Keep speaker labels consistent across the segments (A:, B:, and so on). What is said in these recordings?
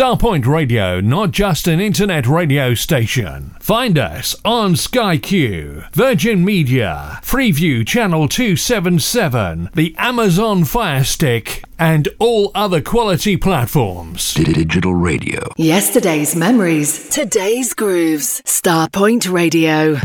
A: Starpoint Radio, not just an internet radio station. Find us on Sky Q, Virgin Media, Freeview Channel 277, the Amazon Fire Stick, and all other quality platforms.
B: Digital radio.
C: Yesterday's memories, today's grooves. Starpoint Radio.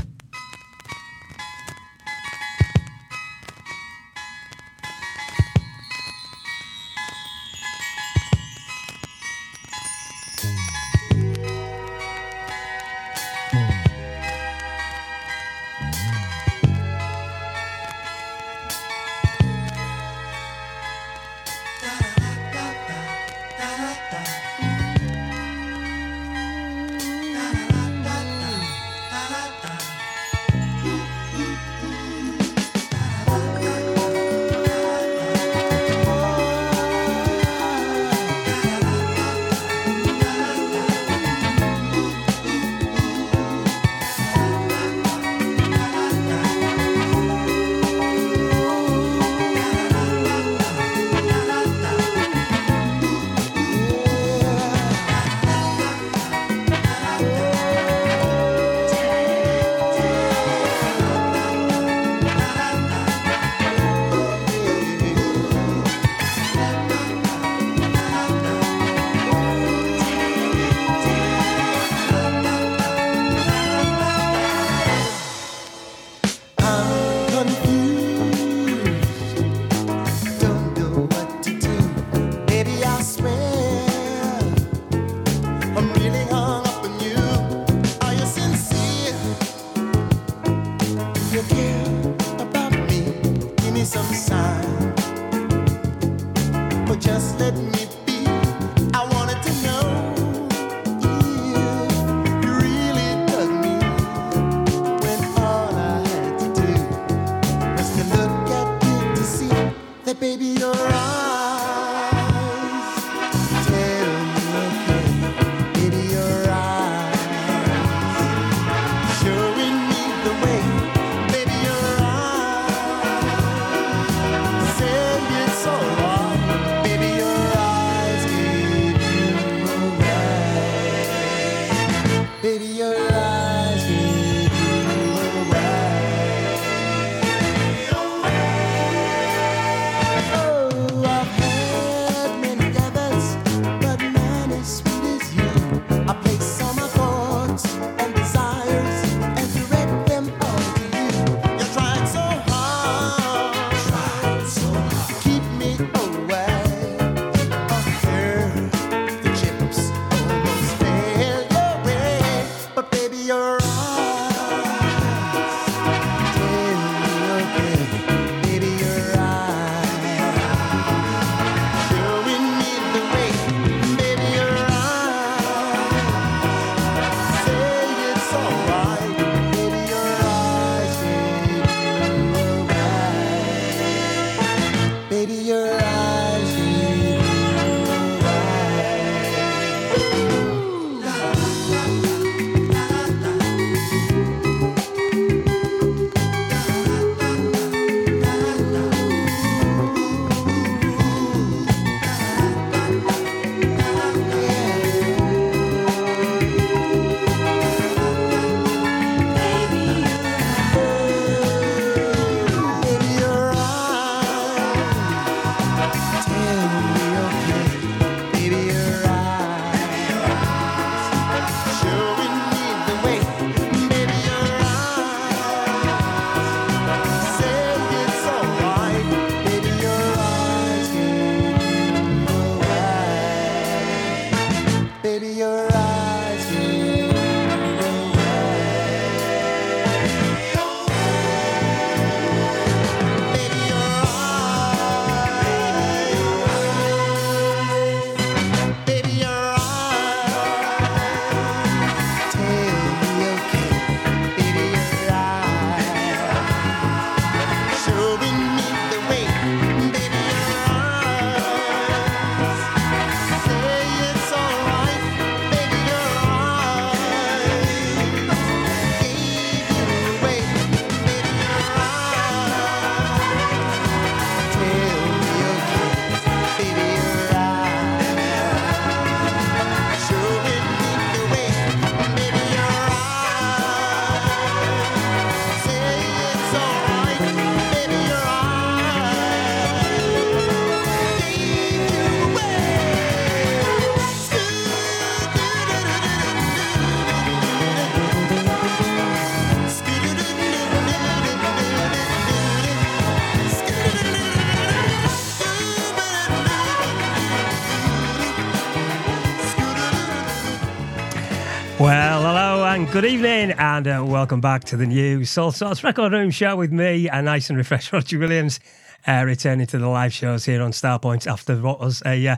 D: Good evening, and uh, welcome back to the new Soul Sorts Record Room show with me, a nice and refreshed Roger Williams, uh, returning to the live shows here on Starpoint after what was a, uh,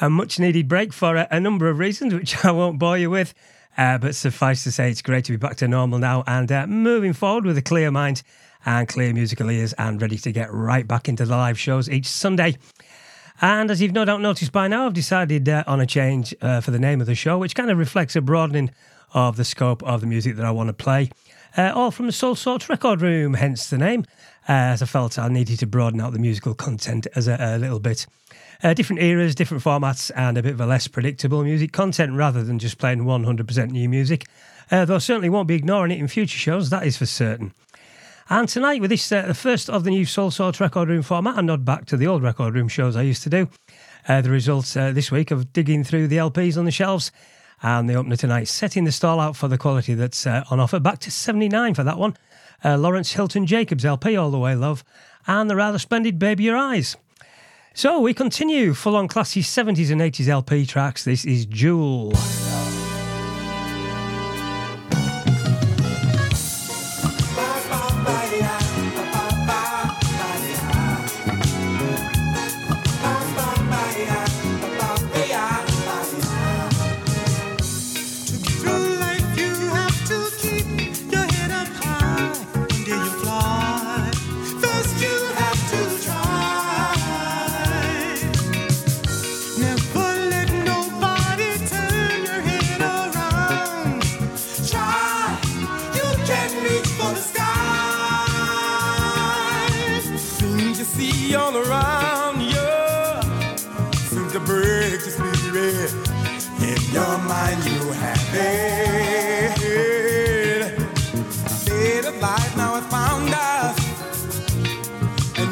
D: a much needed break for a, a, number of reasons, which I won't bore you with. Uh, but suffice to say, it's great to be back to normal now and uh, moving forward with a clear mind and clear musical ears and ready to get right back into the live shows each Sunday. And as you've no doubt noticed by now, I've decided uh, on a change for the name of the show, which kind of reflects a broadening of the scope of the music that I want to play. Uh, all from the Soul Sorts Record Room, hence the name, uh, as I felt I needed to broaden out the musical content as a, a little bit. Uh, different eras, different formats, and a bit of a less predictable music content rather than just playing 100% new music. Uh, though I certainly won't be ignoring it in future shows, that is for certain. And tonight, with this, uh, the first of the new Soul Sorts Record Room format, a nod back to the old Record Room shows I used to do. Uh, the results this week of digging through the LPs on the shelves. And the opener tonight, setting the stall out for the quality that's uh, on offer. Back to 79 for that one. Uh, Lawrence Hilton Jacobs LP, All the Way Love, and the rather splendid Baby Your Eyes. So we continue full on classy 70s and 80s LP tracks. This is Jewel.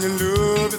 E: Into the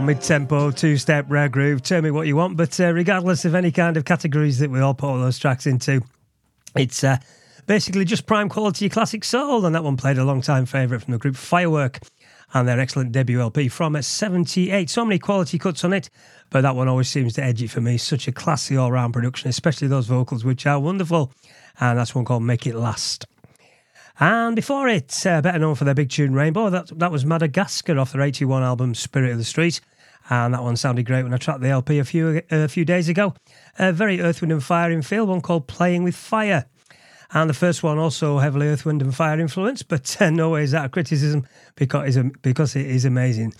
C: Mid tempo, two step, rare groove, tell me what you want. But uh, regardless of any kind of categories that we all put all those tracks into, it's uh, basically just prime quality classic soul. And that one played a long time favourite from the group Phyrework and their excellent debut LP from 78. So many quality cuts on it, but that one always seems to edge it for me. Such a classy all round production, especially those vocals, which are wonderful. And that's one called Make It Last. And before it, uh, better known for their big tune Rainbow, that, that was Madagascar off their 81 album Spirit of the Street. And that one sounded great when I tracked the LP a few a few days ago. A very Earth, Wind and Fire in feel, one called Playing with Fire. And the first one also heavily Earth, Wind and Fire influence, but uh, no way is that a criticism because, because it is amazing.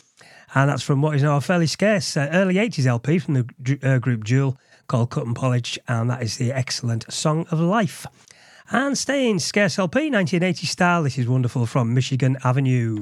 C: And that's from what is now a fairly scarce uh, early 80s LP from the uh, group Jewel called Cut and Polish, and that is the excellent Song of Life. And staying scarce LP 1980 style, this is wonderful from Michigan Avenue.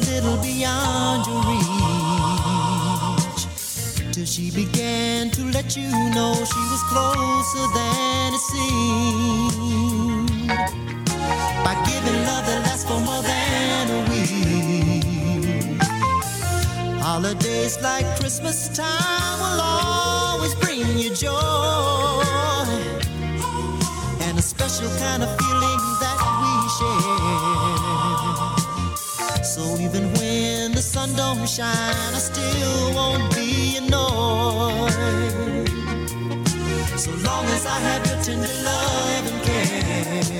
F: little
C: beyond your reach. Till she began to let you know she was closer than it seemed. By giving love that lasts for more than a week. Holidays like Christmas time will always bring you joy. And a special kind of feeling sun don't shine, I still won't be annoyed. So long as I have your tender love and care.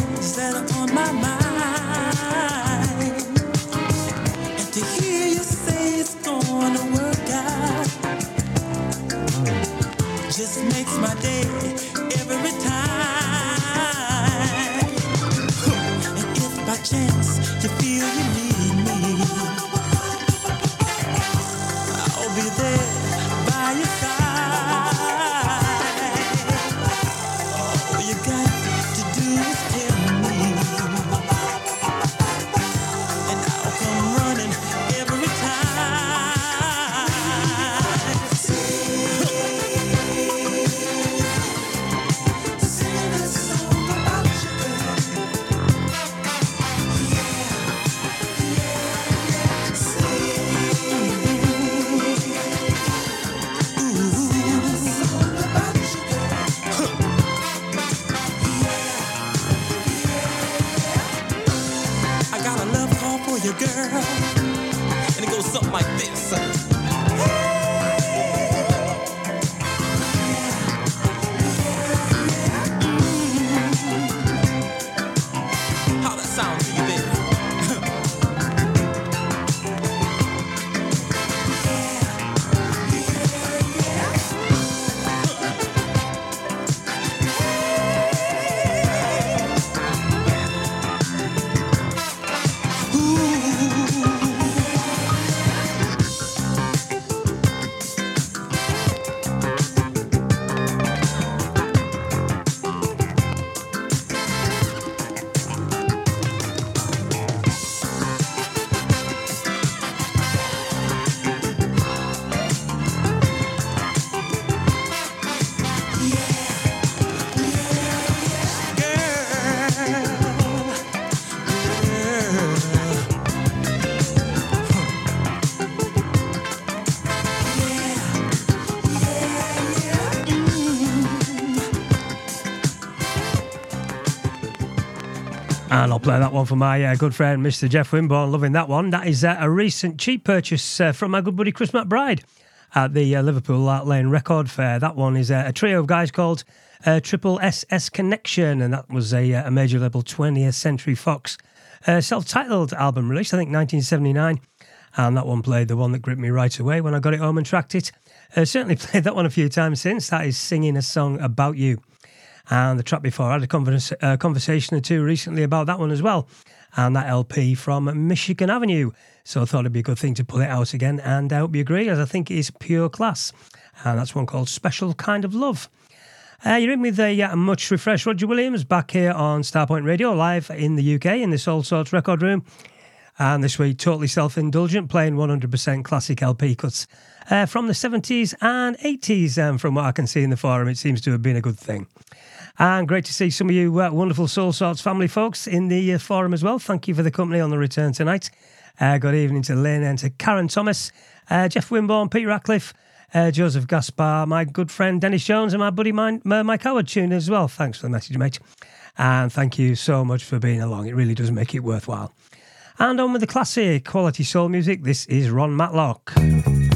G: things that are on my mind. And to hear you say it's gonna work out just makes my day every time. I'll
H: play that one for my uh, good friend, Mr. Jeff Winborn. Loving that one. That is uh, a recent cheap purchase uh, from my good buddy Chris McBride at the uh, Liverpool Lane Record Fair. That one is uh, a trio of guys called uh, Triple SS Connection, and that was a, a major label 20th Century Fox self titled album released, I think 1979. And that one played the one that gripped me right away when I got it home and tracked it. certainly played that one a few times since. That is Singing a Song About You. And the track before, I had a converse, uh, conversation or two recently about that one as well. And that LP from Michigan Avenue. So I thought it'd be a good thing to pull it out again. And I hope you agree, as I think it is pure class. And that's one called Special Kind of Love. Uh, you're in with a uh, much refreshed Roger Williams back here on Starpoint Radio, live in the UK in this Soul Sorts record room. And this week, totally self indulgent, playing 100% classic LP cuts uh, from the 70s and 80s. And from what I can see in the forum, it seems to have been a good thing. And great to see some of you uh, wonderful Soul Sorts family folks in the uh, forum as well. Thank you for the company on the return tonight. Uh, good evening to Lynn and to Karen Thomas, uh, Jeff Winborn, Pete Ratcliffe, uh, Joseph Gaspar, my good friend Dennis Jones, and my buddy Mike, Mike Howard tune as well. Thanks for the message, mate. And thank you so much for being along. It really does make it worthwhile. And on with the classic quality soul music. This is Ronn Matlock.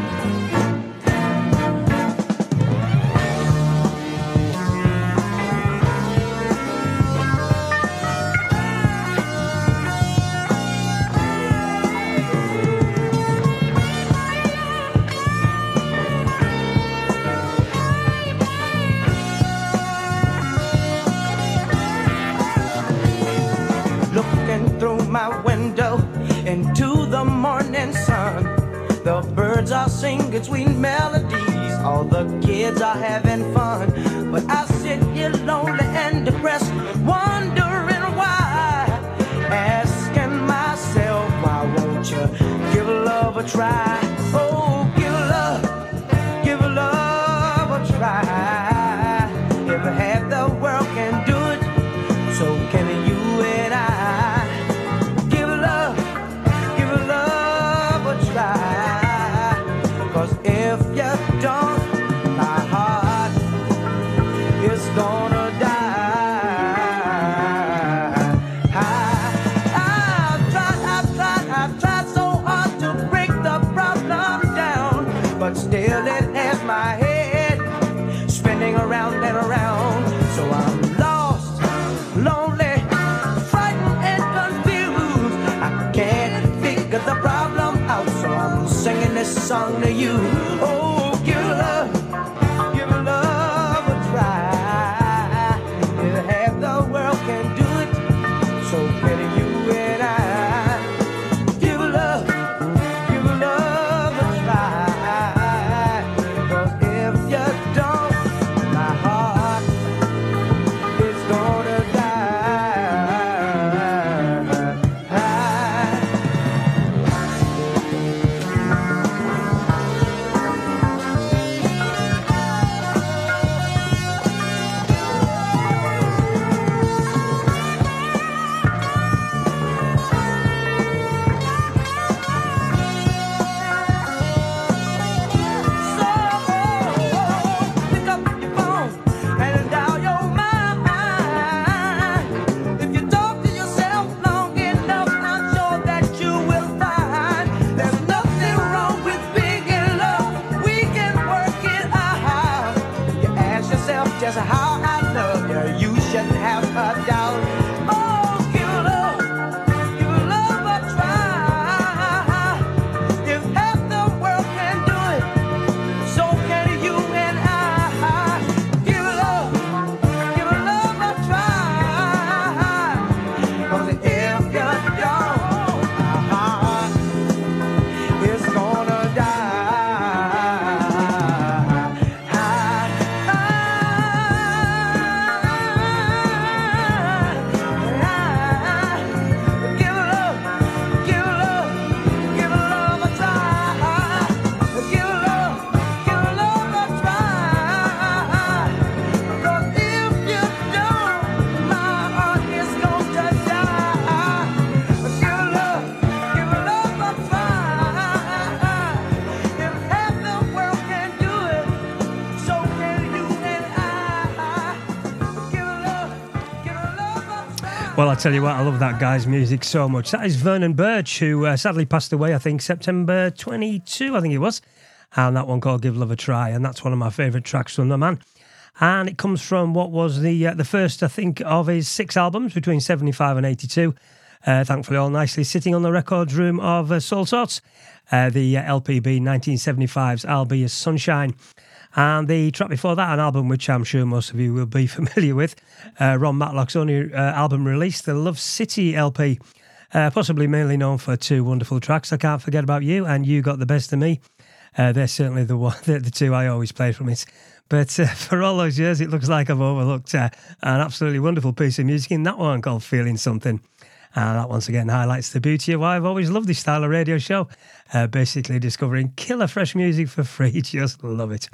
I: Birds are singing sweet melodies, all the kids are having fun. But I sit here lonely and depressed, wondering why. Asking myself, why won't you give love a try? Song to you. Oh, I
D: tell you what, I love that guy's music so much. That is Vernon Burch, who uh, sadly passed away, I think, September 22, I think it was. And that one called Give Love a Try. And that's one of my favourite tracks from the man. And it comes from what was the uh, the first, I think, of his six albums between 75 and 82. Uh, thankfully, all nicely sitting on the records room of uh, Soulsorts. Uh, the LPB 1975's I'll Be a Sunshine. And the track before that, an album which I'm sure most of you will be familiar with, uh, Ronn Matlock's only uh, album released, the Love City LP. Uh, possibly mainly known for two wonderful tracks, I Can't Forget About You and You Got the Best of Me. Uh, they're certainly the one, the, the two I always play from it. But uh, for all those years, it looks like I've overlooked uh, an absolutely wonderful piece of music in that one called Feeling Something. And that once again highlights the beauty of why I've always loved this style of radio show. Uh, basically, discovering killer fresh music for free. Just love it.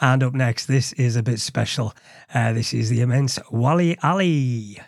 D: And up next, this is a bit special. Uh, this is the immense Wali Ali.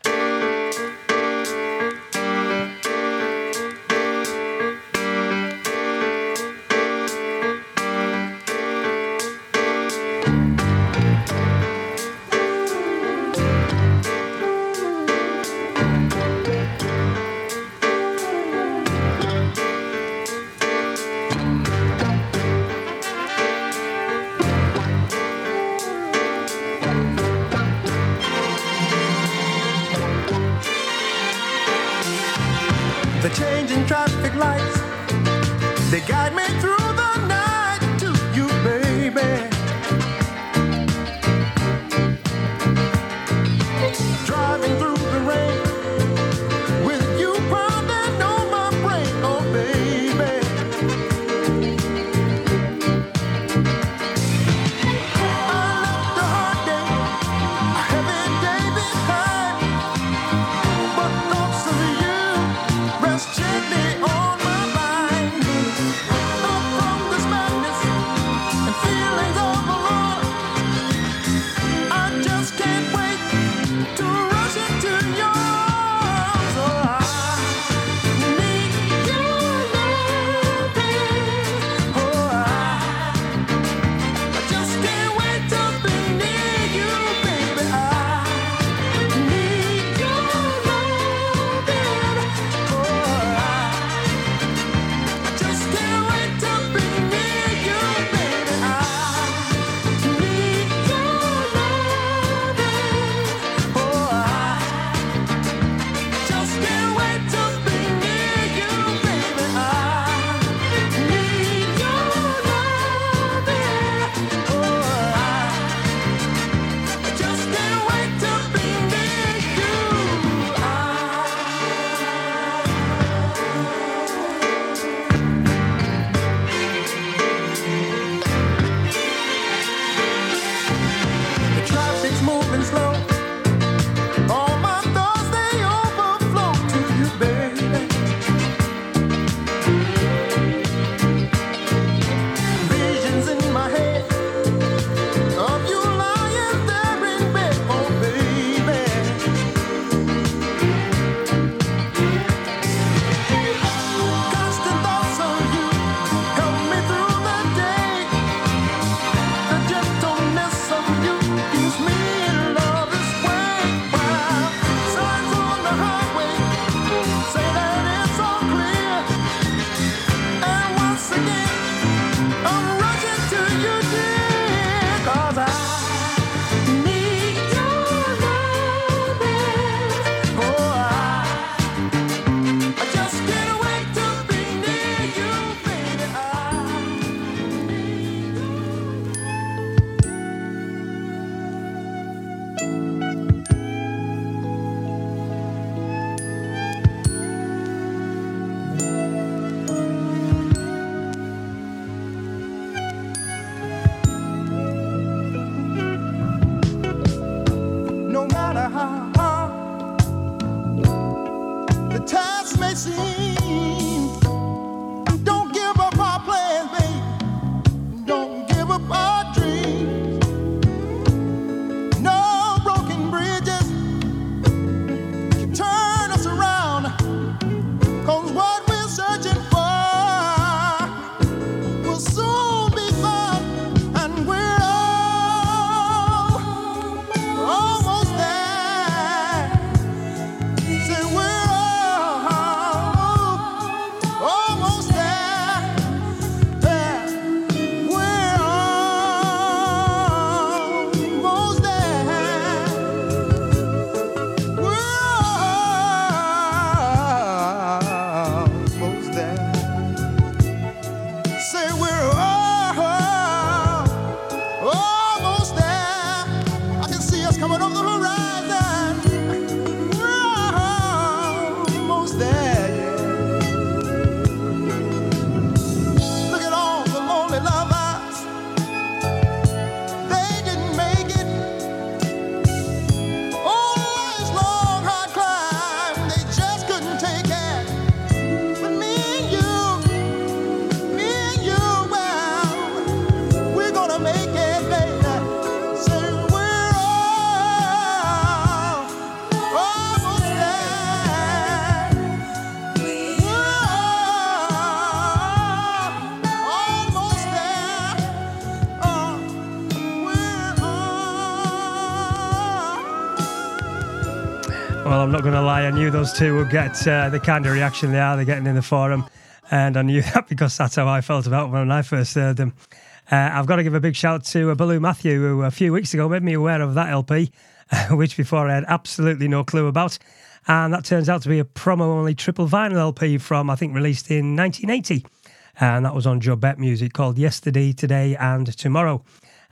D: going to lie. I knew those two would get uh, the kind of reaction they are. They're getting in the forum. And I knew that because that's how I felt about when I first heard them. Uh, I've got to give a big shout to uh, Baloo Matthew, who a few weeks ago made me aware of that LP, which before I had absolutely no clue about. And that turns out to be a promo only triple vinyl LP from, I think, released in 1980. And that was on Jobete Music called Yesterday, Today, and Tomorrow.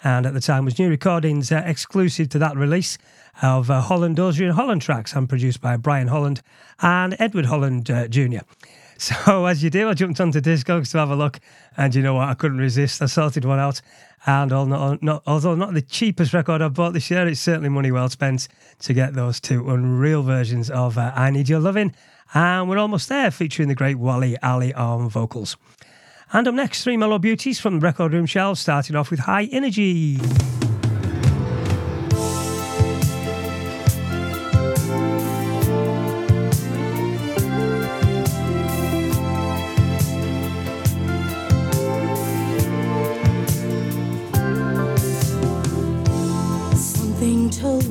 D: And at the time was new recordings uh, exclusive to that release of uh, Holland Dozier and Holland tracks and produced by Brian Holland and Edward Holland uh, Jr. So as you do, I jumped onto Discogs to have a look, and you know what? I couldn't resist. I sorted one out, and although not, although not the cheapest record I've bought this year, it's certainly money well spent to get those two unreal versions of uh, "I Need Your Loving," and we're almost there, featuring the great Wali Ali on vocals. And up next, three mellow beauties from the record room shelves, starting off with High
J: Inergy. Told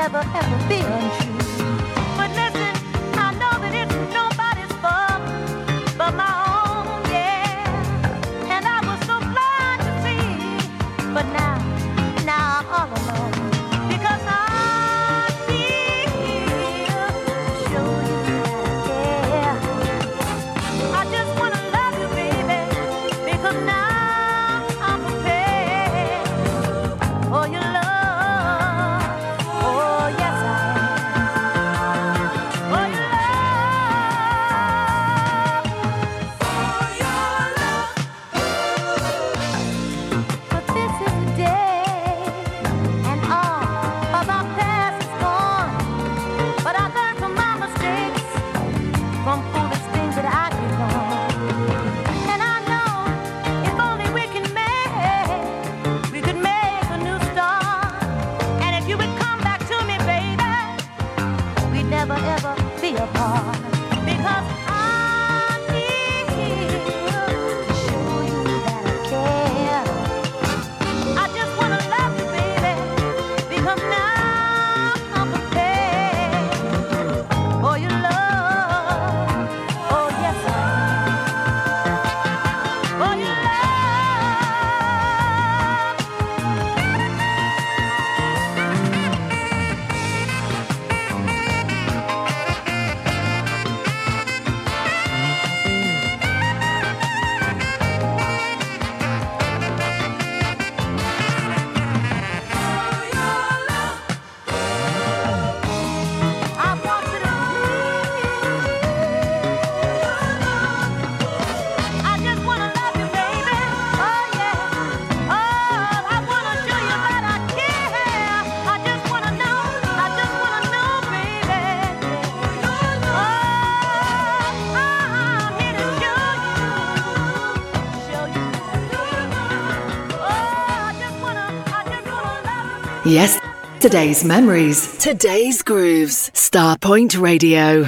K: never ever be untrue. Yes,
J: today's memories, today's grooves. Starpoint Radio.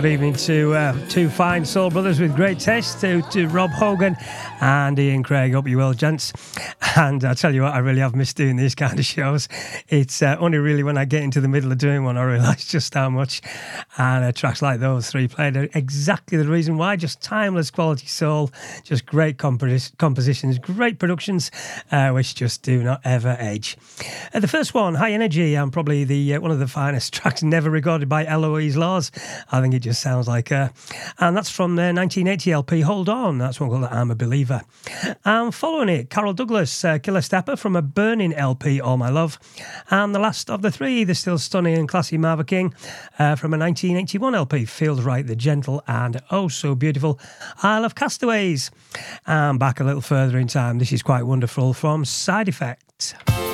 L: Good evening to uh, two fine soul brothers with great taste, to, to Rob Hogan and Ian Craig. Hope you well, gents. And I tell you what, I really have missed doing these kind of shows. It's uh, only really when I get into the middle of doing one I realise just how much. And uh, tracks like those three played are exactly the reason why. Just timeless quality soul, just great compos- compositions, great productions, uh, which just do not ever age. Uh, the first one, High Inergy, and probably the uh, one of the finest tracks never recorded by Eloise Laws. I think it just sounds like her. And that's from their 1980 LP, Hold On. That's one called I'm a Believer. And following it, Carol Douglas, uh, Killer Stepper from a Burnin' LP, All My Love. And the last of the three, the still stunning and classy Marva King uh, from a 1981 LP, Feels Right, the gentle and oh so beautiful Isle of Castaways. And back a little further in time, this is quite wonderful from Side Effect.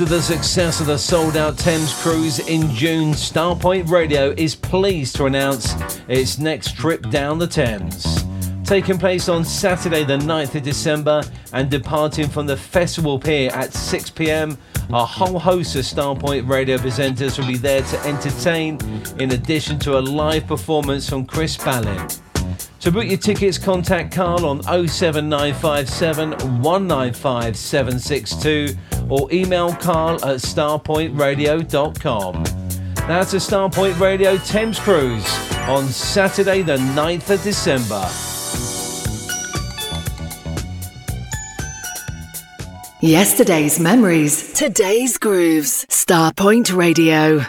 M: After the success of the sold out Thames cruise in June, Starpoint Radio is pleased to announce its next trip down the Thames. Taking place on Saturday, the 9th of December, and departing from the festival pier at 6 pm, a whole host of Starpoint Radio presenters will be there to entertain, in addition to a live performance from Chris Ballin. To book your tickets, contact Carl on 07957 195 762 or email carl at starpointradio.com. That's a Starpoint Radio Thames Cruise on Saturday, the 9th of December.
N: Yesterday's memories, today's grooves. Starpoint Radio.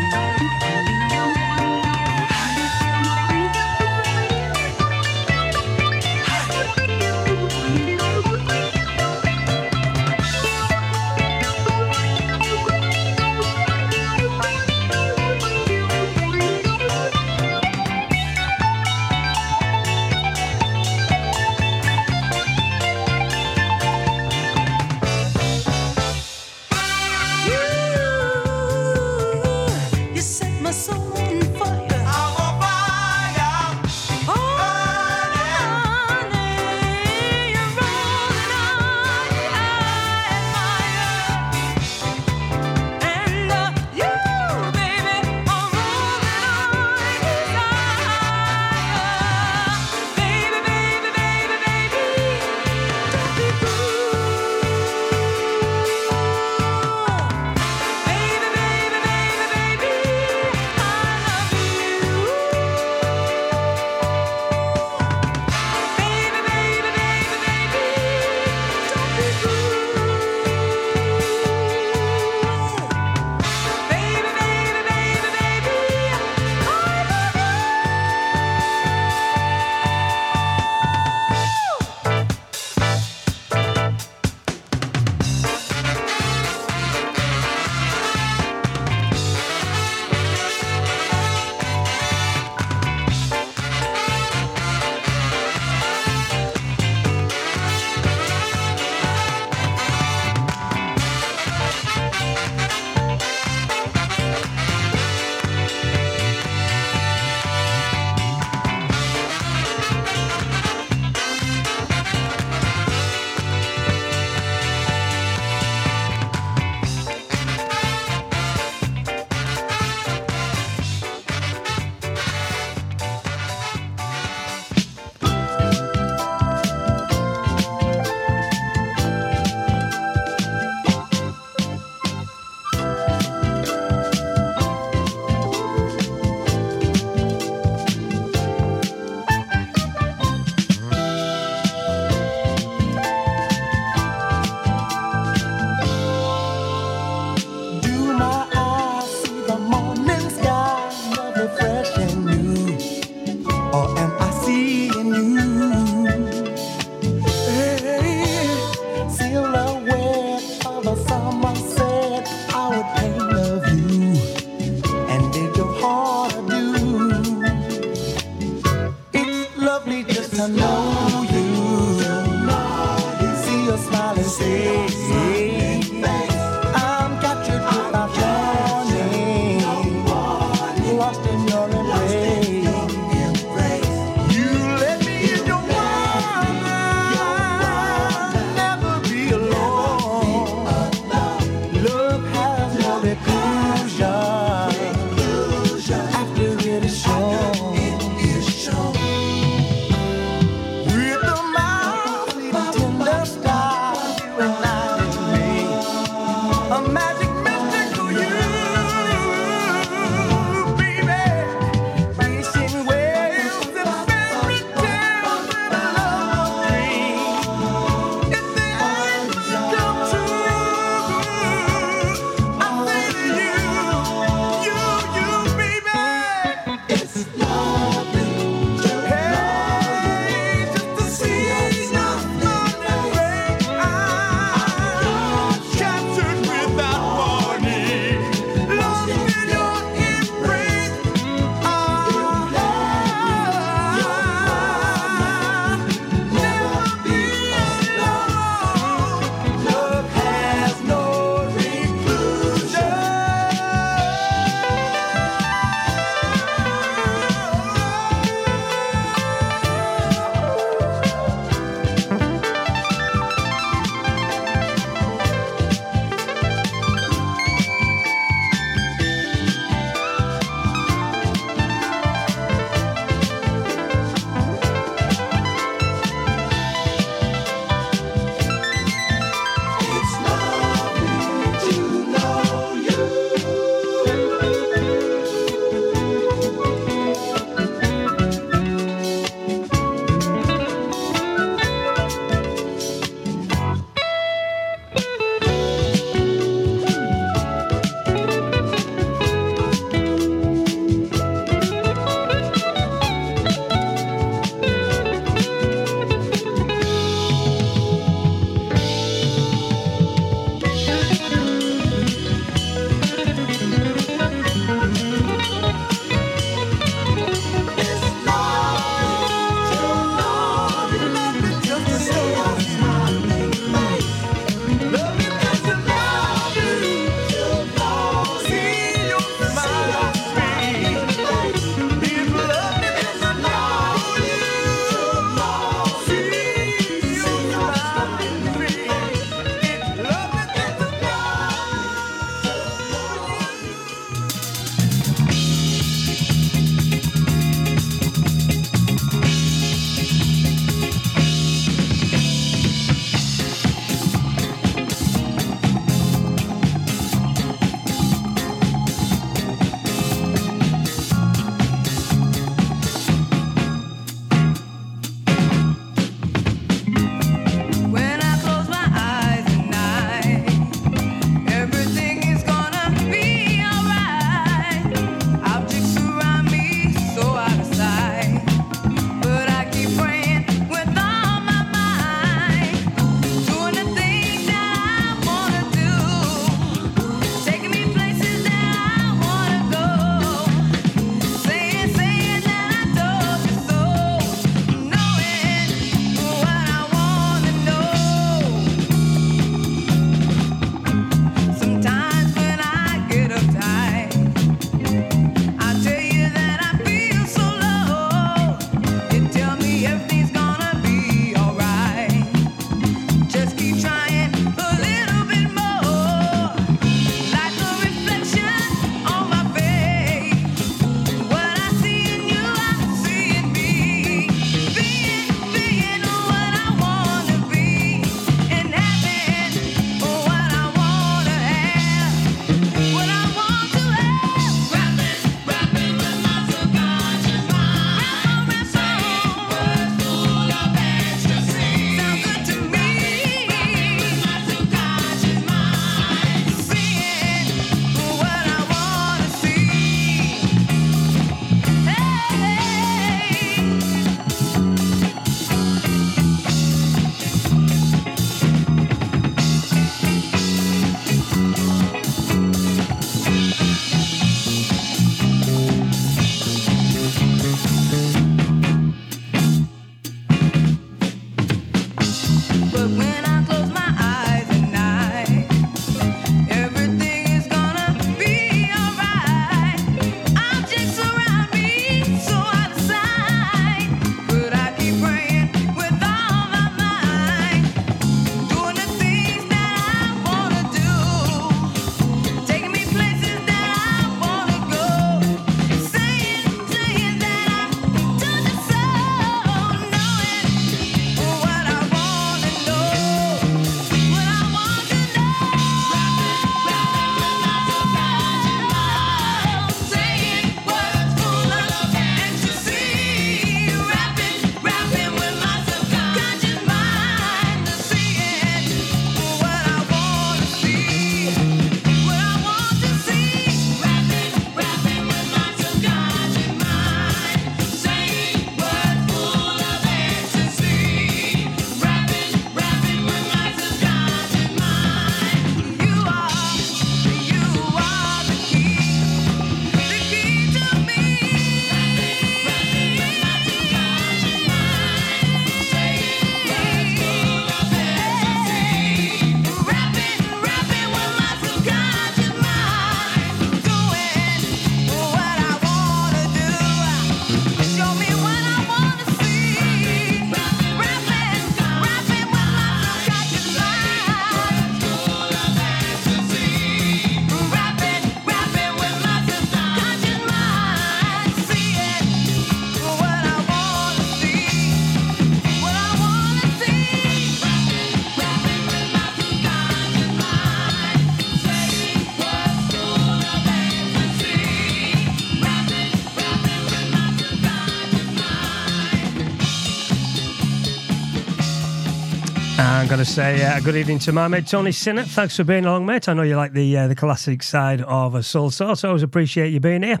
D: Say uh, good evening to my mate Tony Sinnott. Thanks for being along, mate. I know you like the uh, the classic side of a Soulsorts. I always appreciate you being here.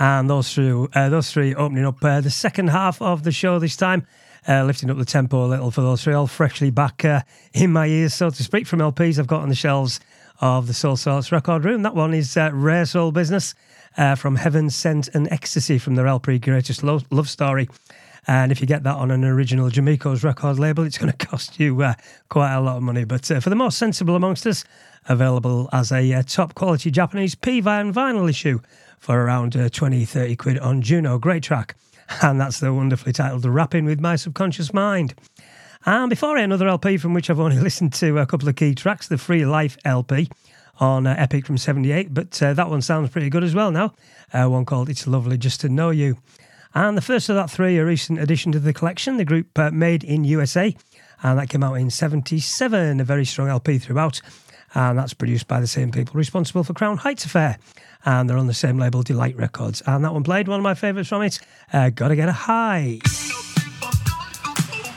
D: And those three, uh, those three opening up uh, the second half of the show this time, uh, lifting up the tempo a little for those three, all freshly back uh, in my ears, so to speak, from LPs I've got on the shelves of the Soulsorts record room. That one is Rare Soul Business from Heaven Sent and Ecstasy from their LP Greatest Lo- Love Story. And if you get that on an original Jamaico's record label, it's going to cost you uh, quite a lot of money. But uh, for the most sensible amongst us, available as a uh, top quality Japanese P-Vine issue for around uh, 20, 30 quid on Juno. Great track. And that's the wonderfully titled Rapping with My Subconscious Mind. And before I another LP from which I've only listened to a couple of key tracks, the Free Life LP on uh, Epic from 78, but uh, that one sounds pretty good as well now. Uh, one called It's Lovely Just to Know You. And the first of that three, a recent addition to the collection, the group uh, Made in USA, and that came out in 77, a very strong LP throughout. And that's produced by the same people responsible for Crown Heights Affair. And they're on the same label, Delight Records. And that one played one of my favourites from it, uh, Gotta Get a High.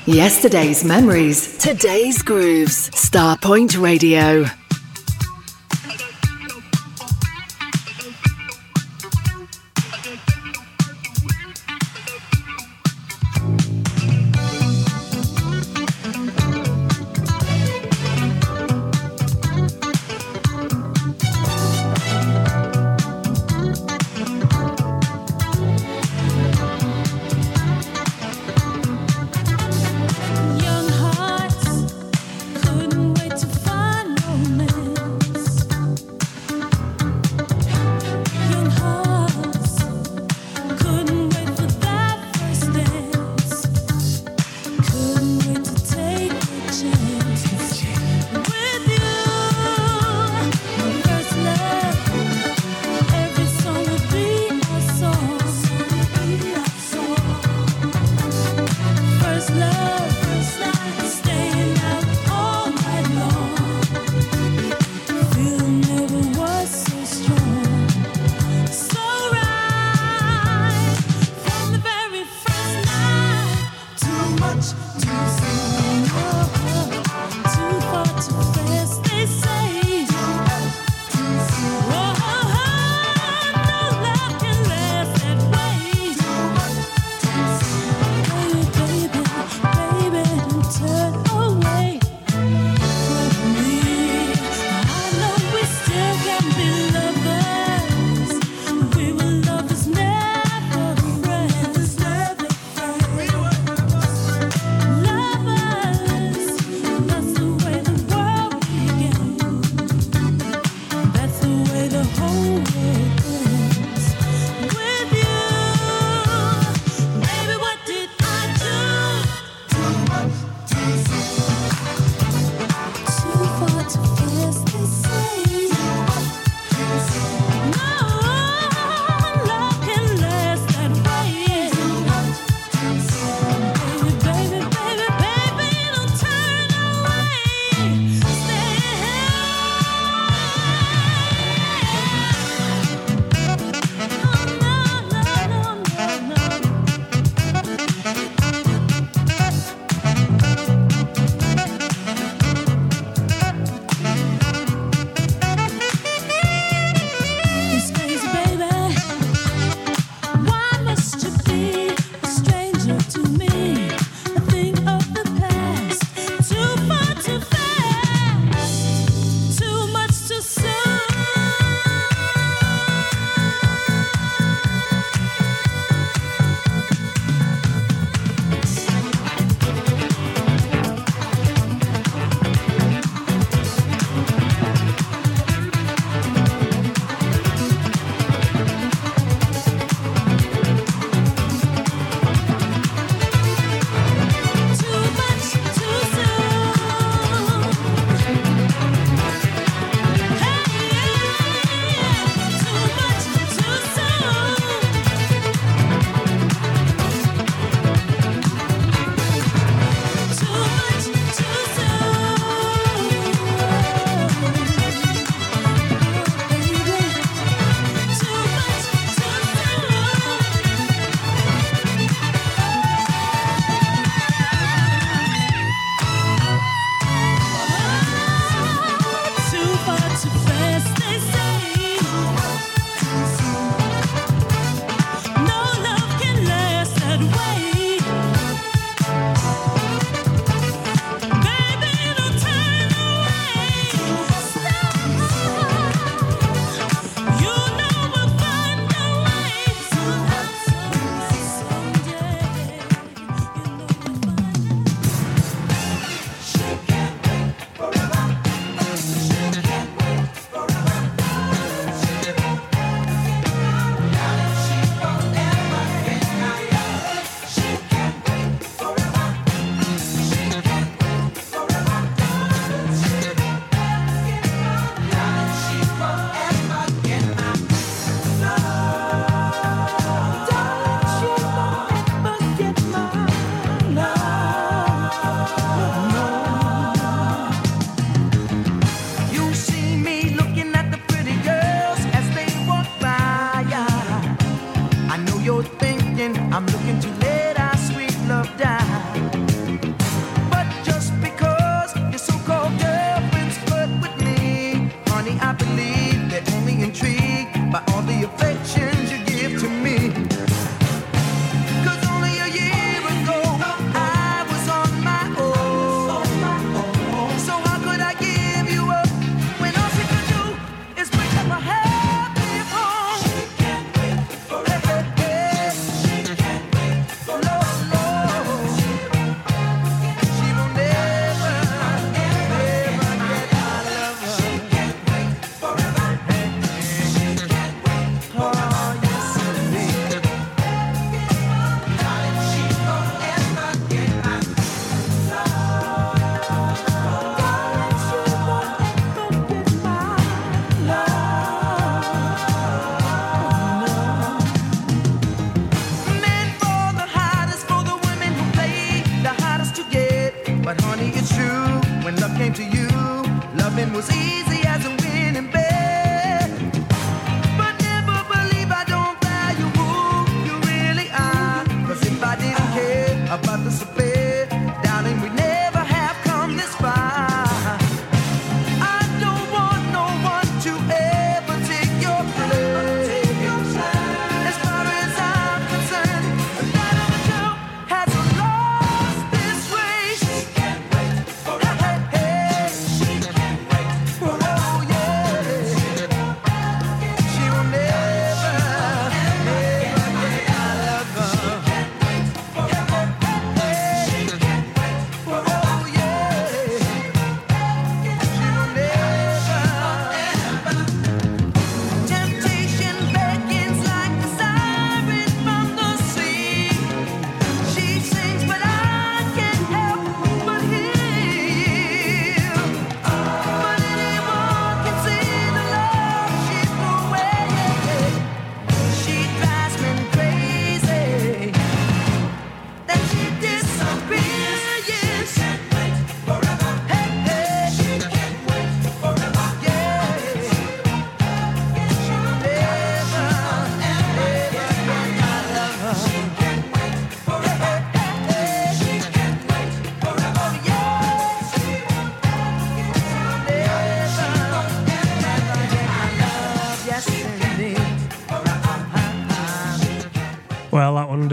N: Yesterday's memories, today's grooves. Starpoint Radio.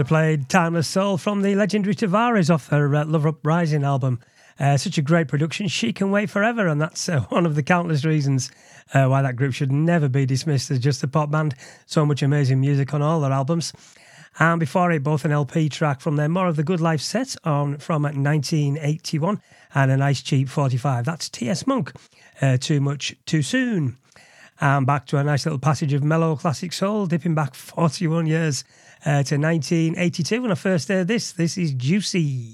I: have
D: played Timeless Soul from the legendary Tavares off her uh, Love Uprising album. Uh, such a great production. She Can Wait Forever, and that's uh, one of the countless reasons uh, why that group should never be dismissed as just a pop band. So much amazing music on all their albums. And before it, both an LP track from their More of the Good Life set on from uh, 1981 and a nice cheap 45. That's T.S. Monk, uh, Too Much Too Soon. And back to a nice little passage of mellow classic soul, dipping back 41 years uh, to 1982 when I first heard this. This is Juicy.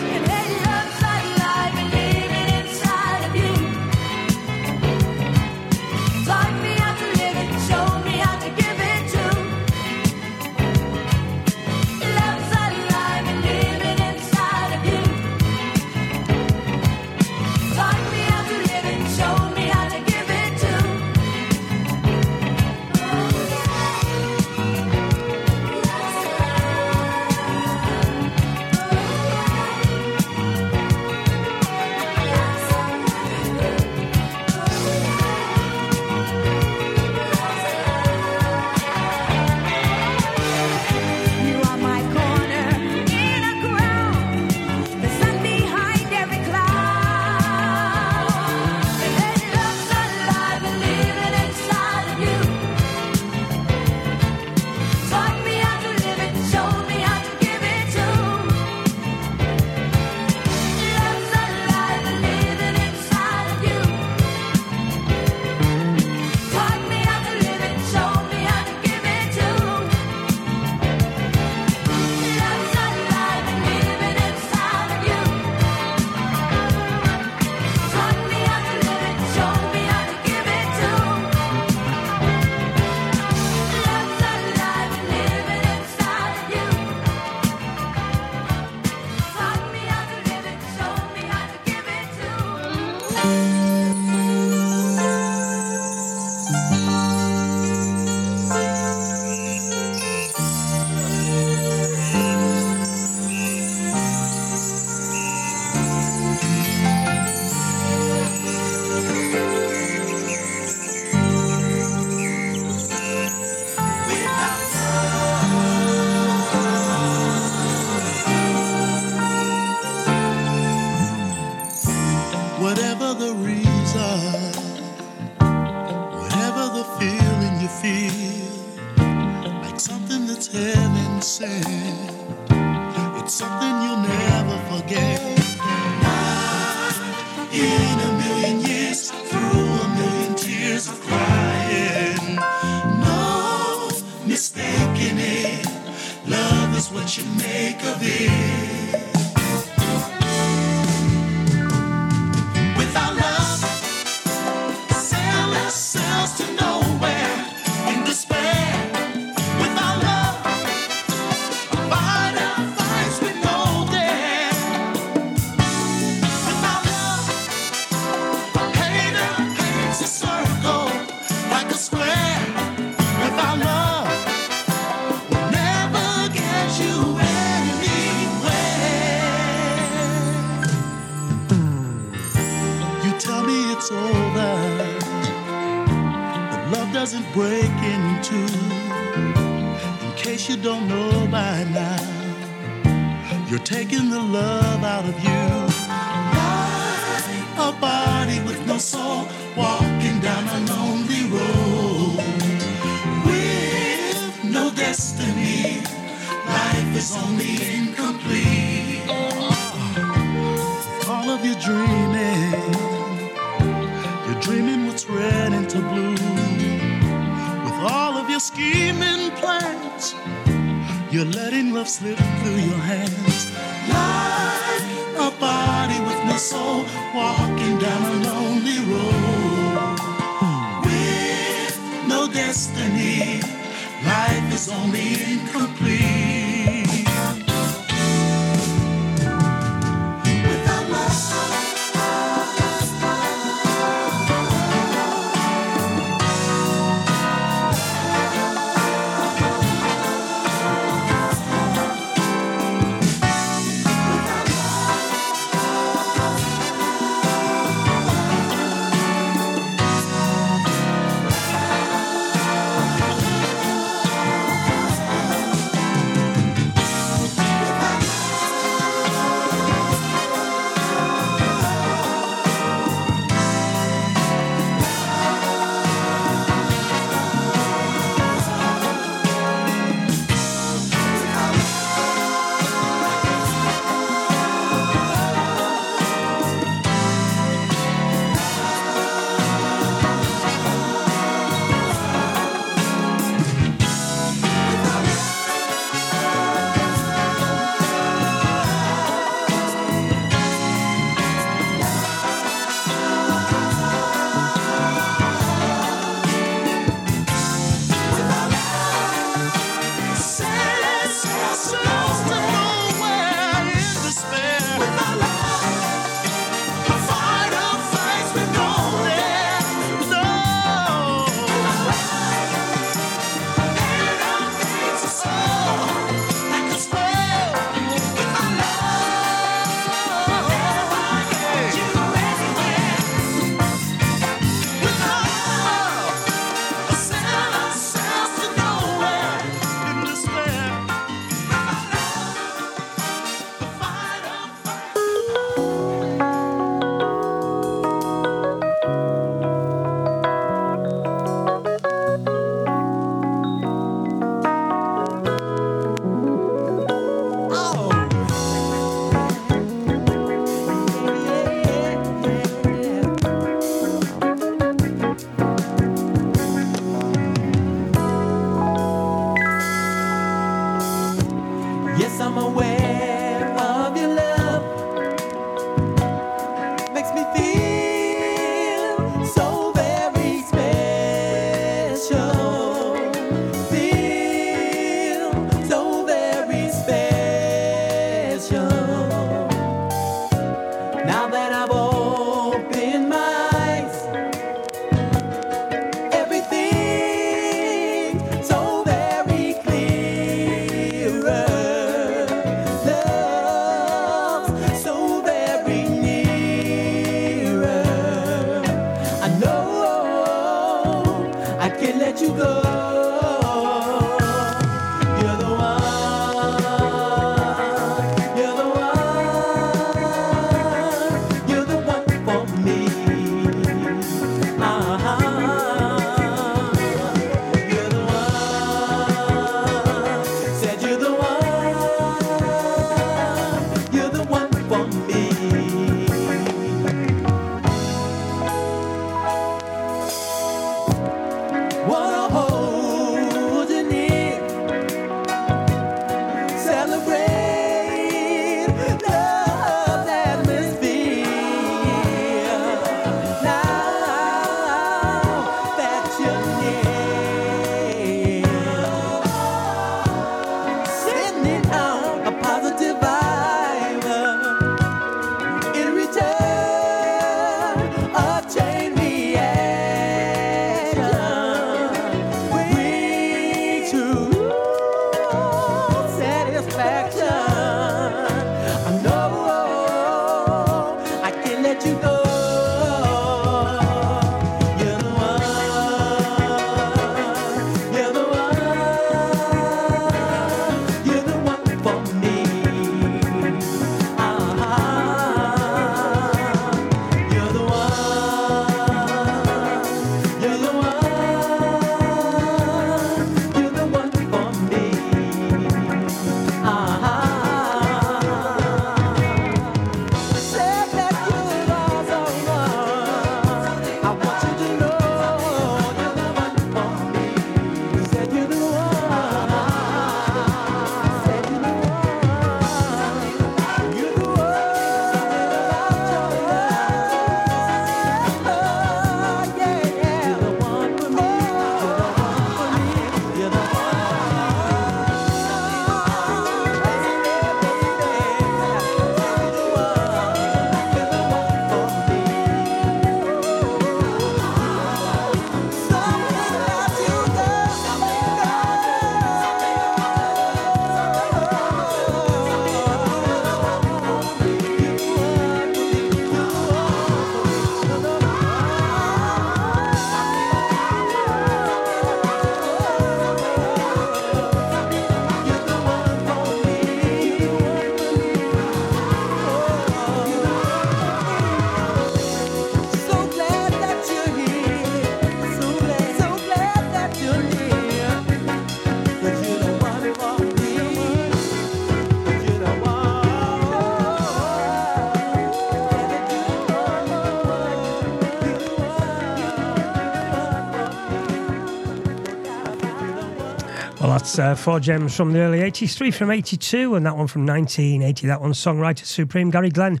D: Uh, four gems from the early 80s, three from 82, and that one from 1980. That one's songwriter supreme Gary Glenn.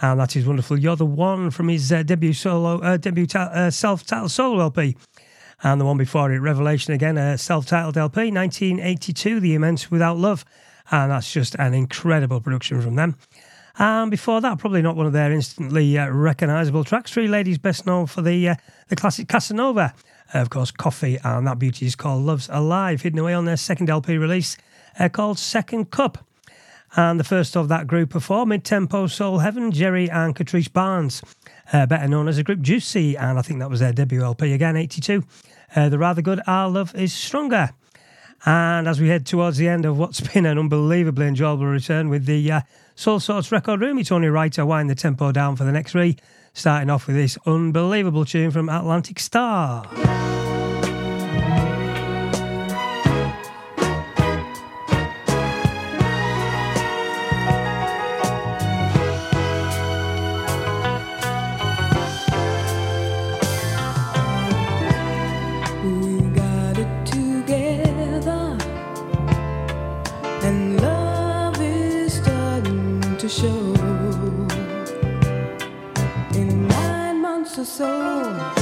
D: And that is wonderful. You're the one from his uh, debut solo, uh, debut ta- uh, self-titled solo LP. And the one before it, Revelation again, a self-titled LP, 1982, The Immense Without Love. And that's just an incredible production from them. And before that, probably not one of their instantly uh, recognisable tracks. Three ladies best known for the uh, the classic Casanova, uh, of course, Coffee, and that beauty is called Love's Alive, hidden away on their second LP release uh, called Second Cup. And the first of that group four, Mid Tempo Soul Heaven, Jerry and Katreese Barnes, uh, better known as the group Juicy, and I think that was their debut LP again, 82. Uh, the rather good Our Love is Stronger. And as we head towards the end of what's been an unbelievably enjoyable return with the uh, Soulsorts record room, it's only right to wind the tempo down for the next three, starting off with this unbelievable tune from Atlantic
O: Starr. soul.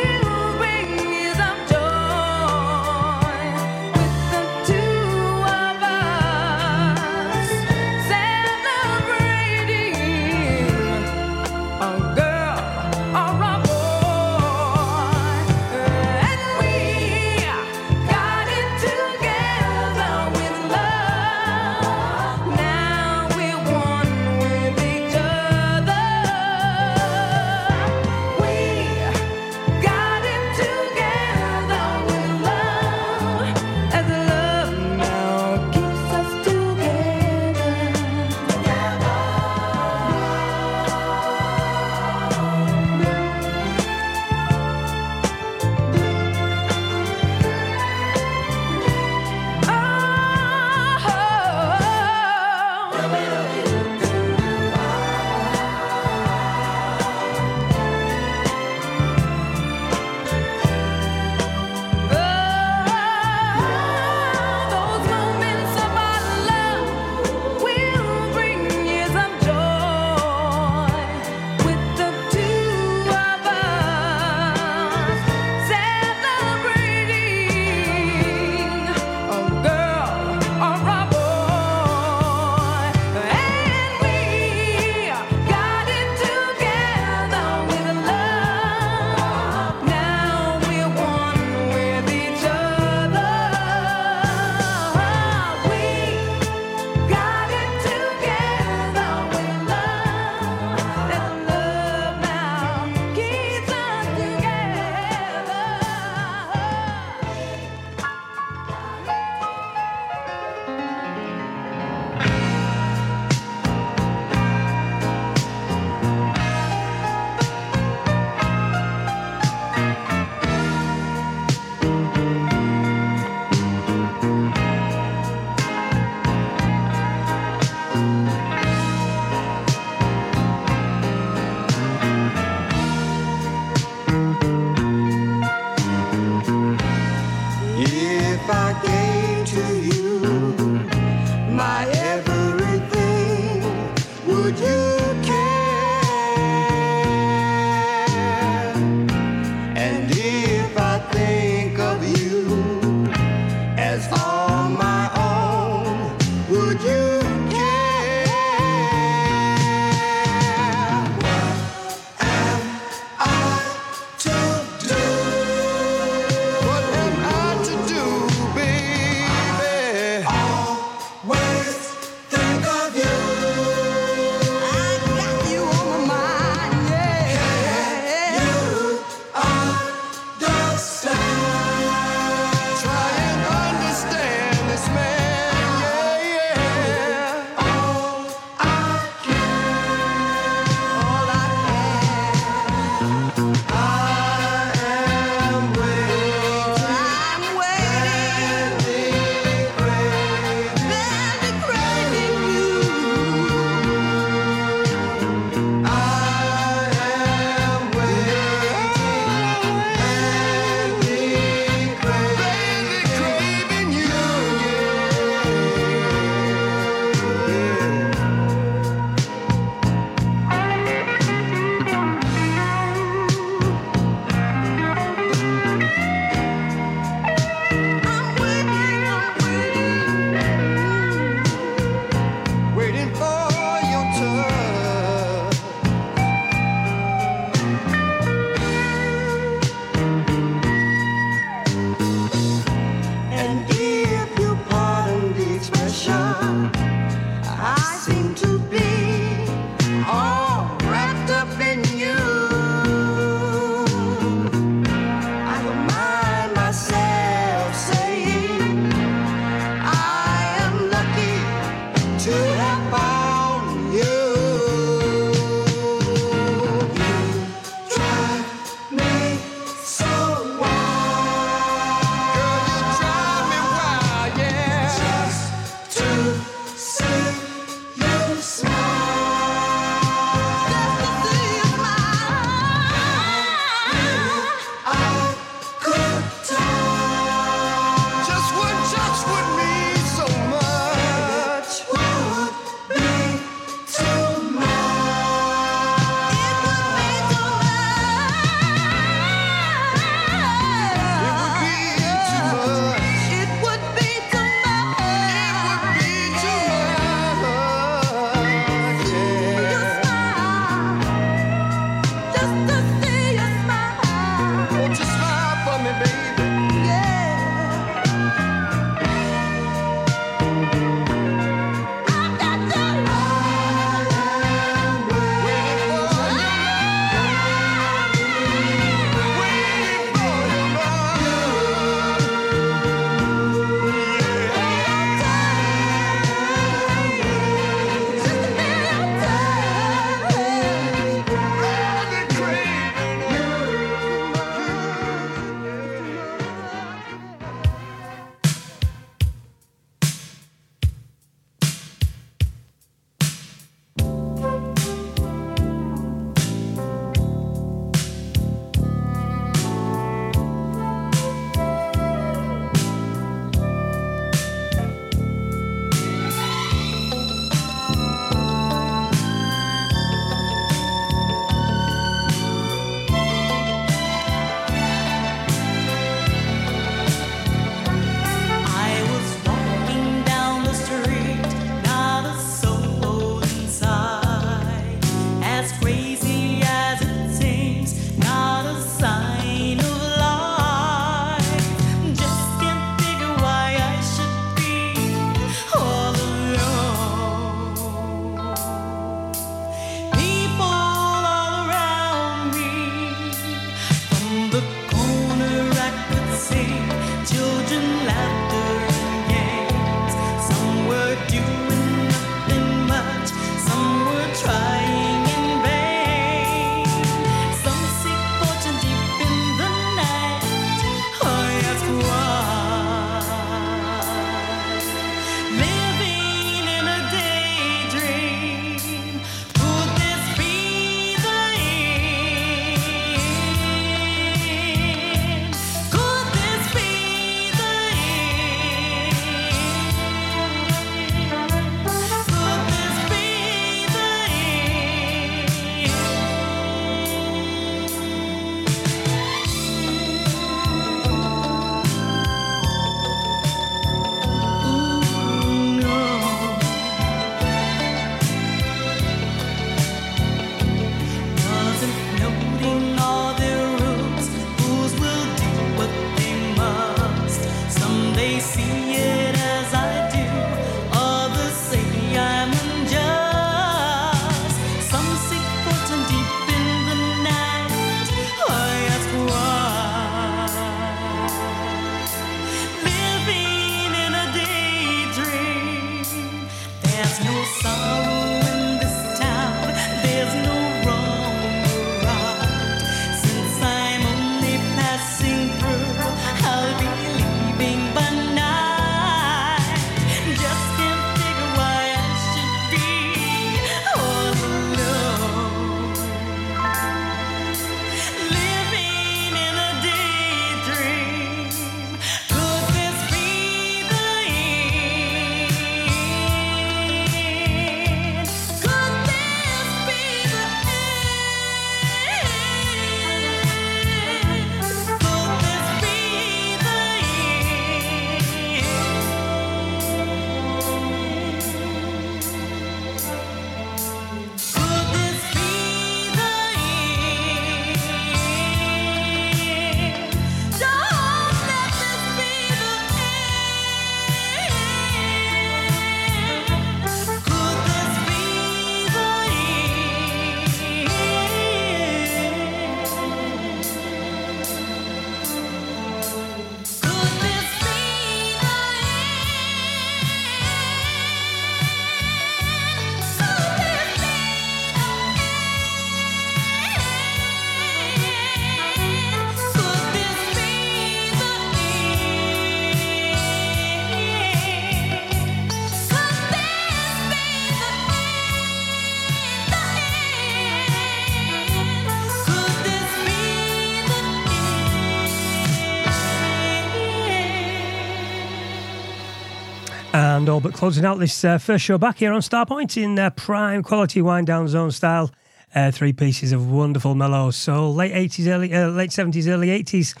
O: And
D: all but closing out this uh, first show back here on Starpoint in uh, prime quality wind down zone style. Uh, three pieces of wonderful mellow soul, late 80s, early, uh, late 70s, early 80s.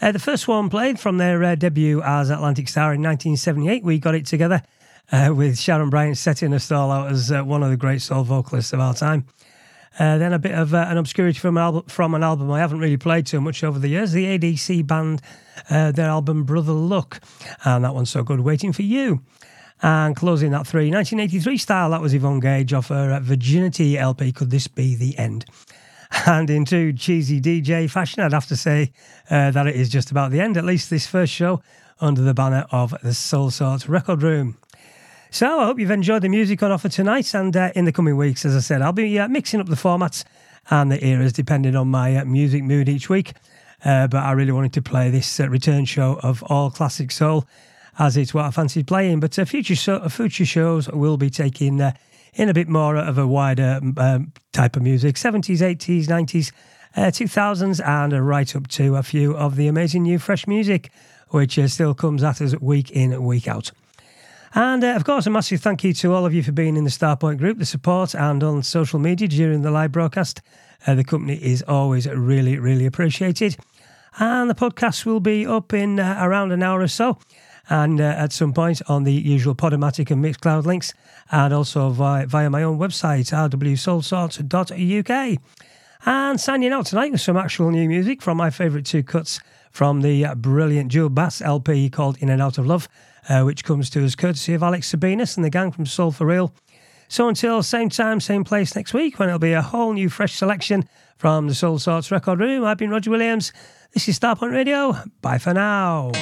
D: Uh, the first one played from their uh, debut as Atlantic Starr in 1978. We got it together with Sharon Bryant setting us all out as one of the great soul vocalists of our time. Then a bit of an obscurity from an, album, from an album I haven't really played too much over the years. The ADC band, their album Brother Luck, and that one's so good. Waiting for you. And closing that three, 1983 style, that was Yvonne Gage off her uh, Virginity LP. Could this be the end? And in true cheesy DJ fashion, I'd have to say uh, that it is just about the end, at least this first show under the banner of the Soulsorts Record Room. So I hope you've enjoyed the music on offer tonight, and uh, in the coming weeks, as I said, I'll be uh, mixing up the formats and the eras depending on my uh, music mood each week. Uh, but I really wanted to play this return show of all classic soul, as it's what I fancied playing. But uh, future so- future shows will be taking uh, in a bit more of a wider um, type of music, seventies, eighties, nineties. Uh, 2000s and uh, right up to a few of the amazing new fresh music, which uh, still comes at us week in, week out. And uh, of course, a massive thank you to all of you for being in the Starpoint group, the support, and on social media during the live broadcast. Uh, the company is always really, really appreciated. And the podcast will be up in uh, around an hour or so, and uh, at some point on the usual Podomatic and Mixcloud links, and also via, via my own website, rwsoulsorts.uk. And signing out tonight with some actual new music from my favourite two cuts from the uh, brilliant Joe Bass LP called In and Out of Love, uh, which comes to us courtesy of Alex Sabinas and the gang from Soul for Real. So until same time, same place next week, when it'll be a whole new fresh selection from the Soulsorts Record Room, I've been Roger Williams. This is Starpoint Radio. Bye for now.